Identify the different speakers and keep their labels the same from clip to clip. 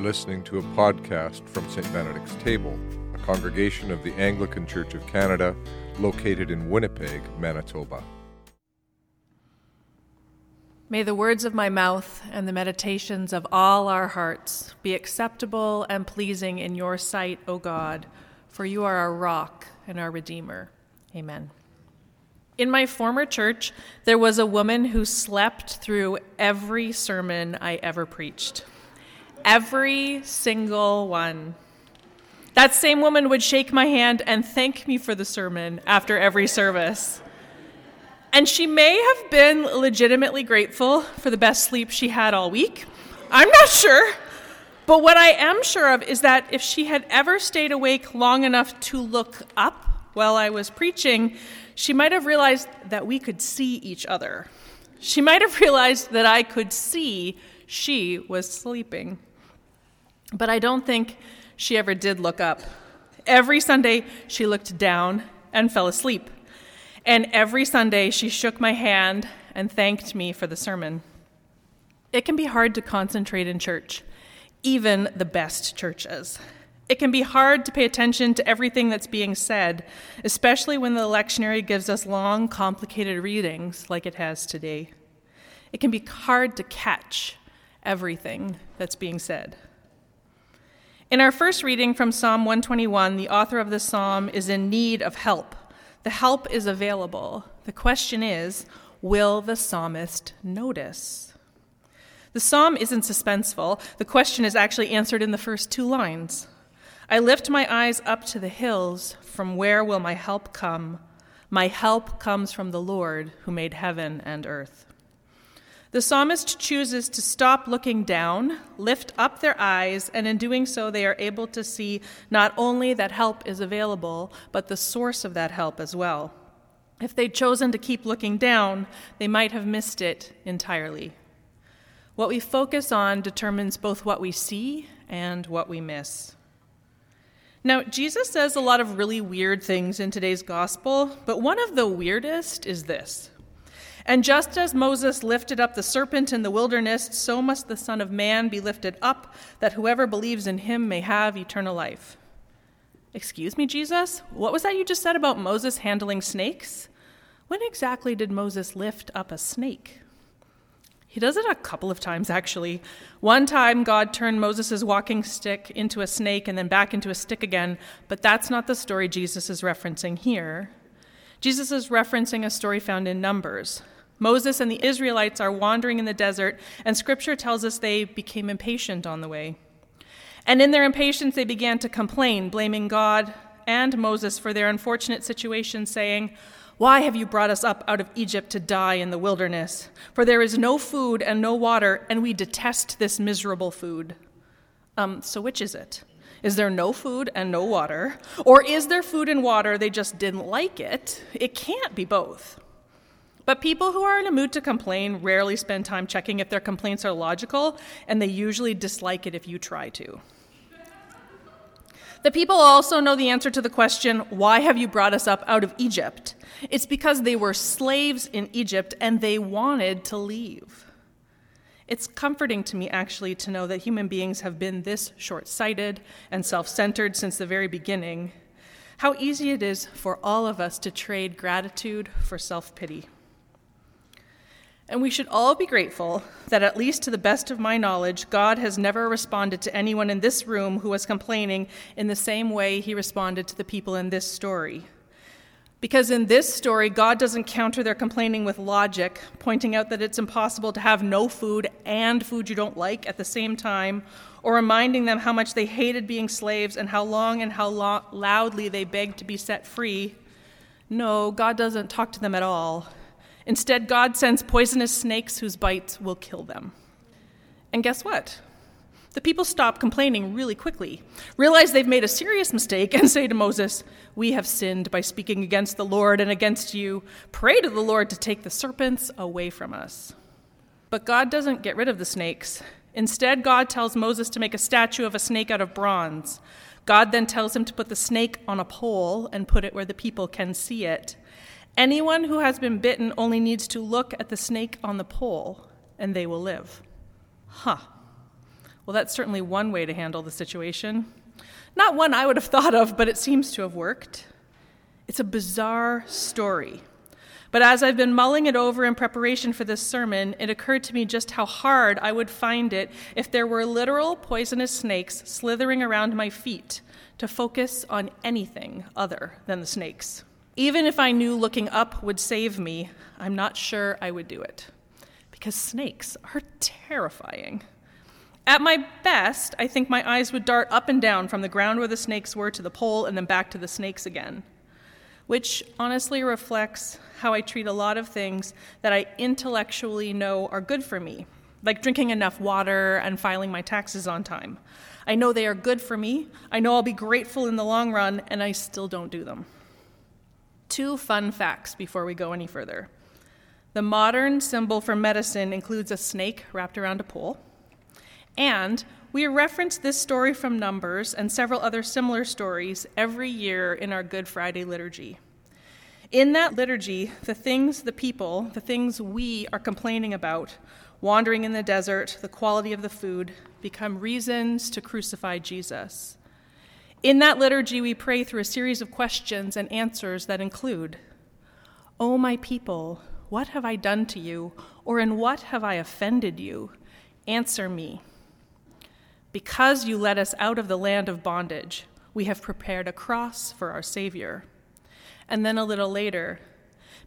Speaker 1: You're listening to a podcast from St. Benedict's Table, a congregation of the Anglican Church of Canada located in Winnipeg, Manitoba.
Speaker 2: May the words of my mouth and the meditations of all our hearts be acceptable and pleasing in your sight, O God, for you are our rock and our Redeemer. Amen. In my former church, there was a woman who slept through every sermon I ever preached. Every single one. That same woman would shake my hand and thank me for the sermon after every service. And she may have been legitimately grateful for the best sleep she had all week. I'm not sure. But what I am sure of is that if she had ever stayed awake long enough to look up while I was preaching, she might have realized that we could see each other. She might have realized that I could see she was sleeping. But I don't think she ever did look up. Every Sunday, she looked down and fell asleep. And every Sunday, she shook my hand and thanked me for the sermon. It can be hard to concentrate in church, even the best churches. It can be hard to pay attention to everything that's being said, especially when the lectionary gives us long, complicated readings like it has today. It can be hard to catch everything that's being said. In our first reading from Psalm 121, the author of the psalm is in need of help. The help is available. The question is will the psalmist notice? The psalm isn't suspenseful. The question is actually answered in the first two lines. I lift my eyes up to the hills. From where will my help come? My help comes from the Lord who made heaven and earth. The psalmist chooses to stop looking down, lift up their eyes, and in doing so, they are able to see not only that help is available, but the source of that help as well. If they'd chosen to keep looking down, they might have missed it entirely. What we focus on determines both what we see and what we miss. Now, Jesus says a lot of really weird things in today's gospel, but one of the weirdest is this. And just as Moses lifted up the serpent in the wilderness, so must the Son of Man be lifted up, that whoever believes in him may have eternal life. Excuse me, Jesus? What was that you just said about Moses handling snakes? When exactly did Moses lift up a snake? He does it a couple of times, actually. One time, God turned Moses' walking stick into a snake and then back into a stick again, but that's not the story Jesus is referencing here. Jesus is referencing a story found in Numbers. Moses and the Israelites are wandering in the desert, and scripture tells us they became impatient on the way. And in their impatience, they began to complain, blaming God and Moses for their unfortunate situation, saying, why have you brought us up out of Egypt to die in the wilderness? For there is no food and no water, and we detest this miserable food. Um, so which is it? Is there no food and no water? Or is there food and water, they just didn't like it? It can't be both. But people who are in a mood to complain rarely spend time checking if their complaints are logical, and they usually dislike it if you try to. The people also know the answer to the question, Why have you brought us up out of Egypt? It's because they were slaves in Egypt and they wanted to leave. It's comforting to me, actually, to know that human beings have been this short sighted and self centered since the very beginning. How easy it is for all of us to trade gratitude for self pity. And we should all be grateful that, at least to the best of my knowledge, God has never responded to anyone in this room who was complaining in the same way he responded to the people in this story. Because in this story, God doesn't counter their complaining with logic, pointing out that it's impossible to have no food and food you don't like at the same time, or reminding them how much they hated being slaves and how long and how lo- loudly they begged to be set free. No, God doesn't talk to them at all. Instead, God sends poisonous snakes whose bites will kill them. And guess what? The people stop complaining really quickly, realize they've made a serious mistake, and say to Moses, We have sinned by speaking against the Lord and against you. Pray to the Lord to take the serpents away from us. But God doesn't get rid of the snakes. Instead, God tells Moses to make a statue of a snake out of bronze. God then tells him to put the snake on a pole and put it where the people can see it. Anyone who has been bitten only needs to look at the snake on the pole, and they will live. Huh. Well, that's certainly one way to handle the situation. Not one I would have thought of, but it seems to have worked. It's a bizarre story. But as I've been mulling it over in preparation for this sermon, it occurred to me just how hard I would find it if there were literal poisonous snakes slithering around my feet to focus on anything other than the snakes. Even if I knew looking up would save me, I'm not sure I would do it. Because snakes are terrifying. At my best, I think my eyes would dart up and down from the ground where the snakes were to the pole and then back to the snakes again, which honestly reflects how I treat a lot of things that I intellectually know are good for me, like drinking enough water and filing my taxes on time. I know they are good for me, I know I'll be grateful in the long run, and I still don't do them. Two fun facts before we go any further. The modern symbol for medicine includes a snake wrapped around a pole. And we reference this story from Numbers and several other similar stories every year in our Good Friday liturgy. In that liturgy, the things, the people, the things we are complaining about, wandering in the desert, the quality of the food, become reasons to crucify Jesus. In that liturgy, we pray through a series of questions and answers that include O oh, my people, what have I done to you, or in what have I offended you? Answer me. Because you led us out of the land of bondage, we have prepared a cross for our Savior. And then a little later,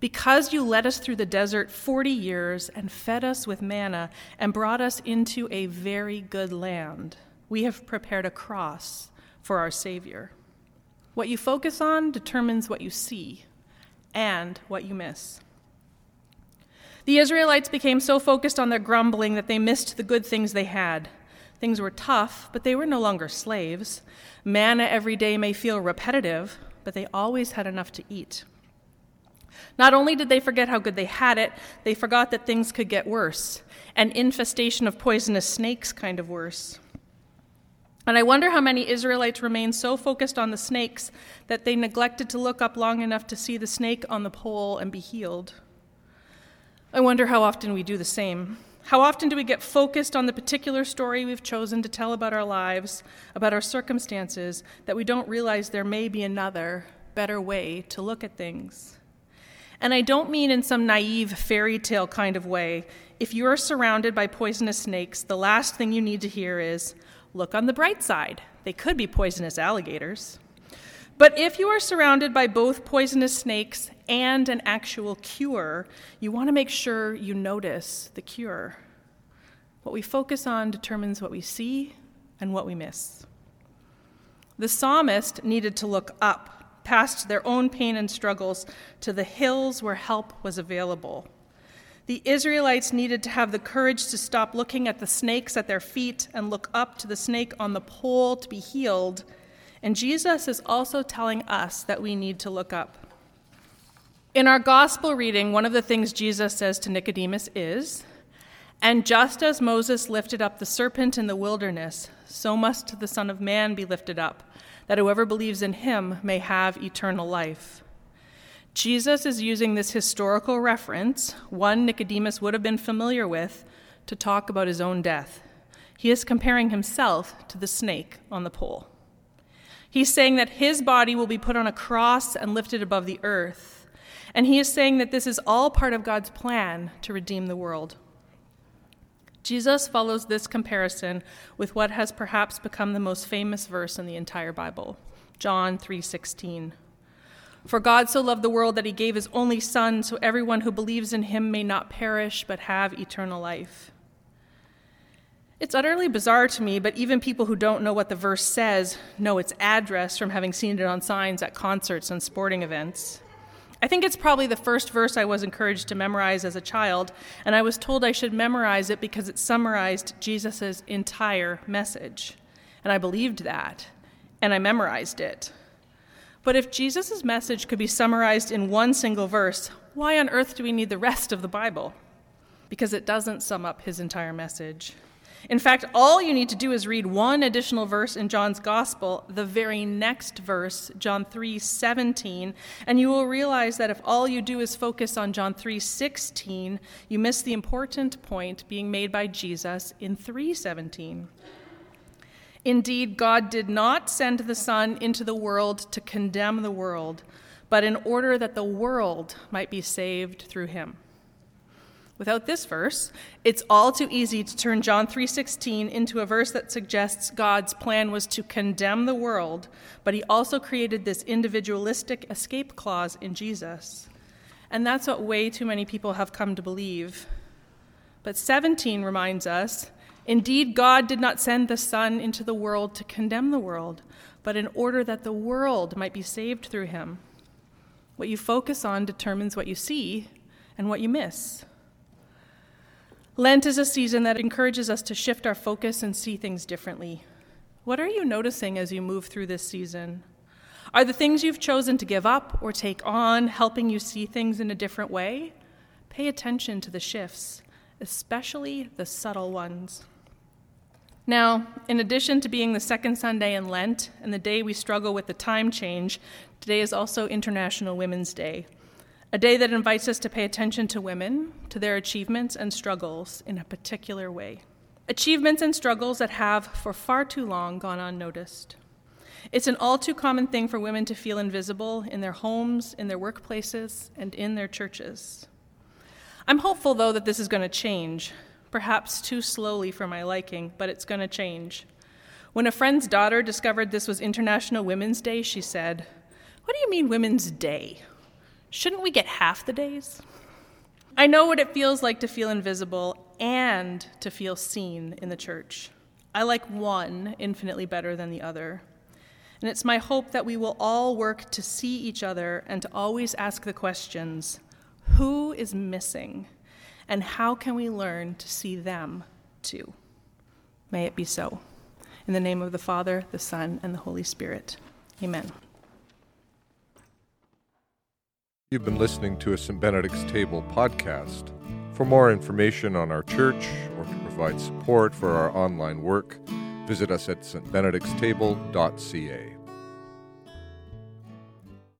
Speaker 2: because you led us through the desert 40 years and fed us with manna and brought us into a very good land, we have prepared a cross for our Savior. What you focus on determines what you see and what you miss. The Israelites became so focused on their grumbling that they missed the good things they had. Things were tough, but they were no longer slaves. Manna every day may feel repetitive, but they always had enough to eat. Not only did they forget how good they had it, they forgot that things could get worse, an infestation of poisonous snakes kind of worse. And I wonder how many Israelites remained so focused on the snakes that they neglected to look up long enough to see the snake on the pole and be healed. I wonder how often we do the same. How often do we get focused on the particular story we've chosen to tell about our lives, about our circumstances, that we don't realize there may be another, better way to look at things? And I don't mean in some naive fairy tale kind of way. If you are surrounded by poisonous snakes, the last thing you need to hear is, look on the bright side. They could be poisonous alligators. But if you are surrounded by both poisonous snakes and an actual cure, you want to make sure you notice the cure. What we focus on determines what we see and what we miss. The psalmist needed to look up past their own pain and struggles to the hills where help was available. The Israelites needed to have the courage to stop looking at the snakes at their feet and look up to the snake on the pole to be healed and Jesus is also telling us that we need to look up. In our gospel reading, one of the things Jesus says to Nicodemus is, And just as Moses lifted up the serpent in the wilderness, so must the Son of Man be lifted up, that whoever believes in him may have eternal life. Jesus is using this historical reference, one Nicodemus would have been familiar with, to talk about his own death. He is comparing himself to the snake on the pole. He's saying that his body will be put on a cross and lifted above the earth. And he is saying that this is all part of God's plan to redeem the world. Jesus follows this comparison with what has perhaps become the most famous verse in the entire Bible, John 3:16. For God so loved the world that he gave his only son so everyone who believes in him may not perish but have eternal life. It's utterly bizarre to me, but even people who don't know what the verse says know its address from having seen it on signs at concerts and sporting events. I think it's probably the first verse I was encouraged to memorize as a child, and I was told I should memorize it because it summarized Jesus' entire message. And I believed that, and I memorized it. But if Jesus' message could be summarized in one single verse, why on earth do we need the rest of the Bible? Because it doesn't sum up his entire message. In fact, all you need to do is read one additional verse in John's gospel, the very next verse, John 3:17, and you will realize that if all you do is focus on John 3:16, you miss the important point being made by Jesus in 3:17. Indeed, God did not send the Son into the world to condemn the world, but in order that the world might be saved through him. Without this verse, it's all too easy to turn John 3:16 into a verse that suggests God's plan was to condemn the world, but he also created this individualistic escape clause in Jesus. And that's what way too many people have come to believe. But 17 reminds us Indeed, God did not send the Son into the world to condemn the world, but in order that the world might be saved through him. What you focus on determines what you see and what you miss. Lent is a season that encourages us to shift our focus and see things differently. What are you noticing as you move through this season? Are the things you've chosen to give up or take on helping you see things in a different way? Pay attention to the shifts, especially the subtle ones. Now, in addition to being the second Sunday in Lent and the day we struggle with the time change, today is also International Women's Day, a day that invites us to pay attention to women, to their achievements and struggles in a particular way. Achievements and struggles that have, for far too long, gone unnoticed. It's an all too common thing for women to feel invisible in their homes, in their workplaces, and in their churches. I'm hopeful, though, that this is going to change perhaps too slowly for my liking, but it's going to change. When a friend's daughter discovered this was International Women's Day, she said, What do you mean, Women's Day? Shouldn't we get half the days? I know what it feels like to feel invisible and to feel seen in the church. I like one infinitely better than the other. And it's my hope that we will all work to see each other and to always ask the questions who is missing? And how can we learn to see them too? May it be so. In the name of the Father, the Son, and the Holy Spirit. Amen.
Speaker 1: You've been listening to a St. Benedict's Table podcast. For more information on our church or to provide support for our online work, visit us at stbenedictstable.ca.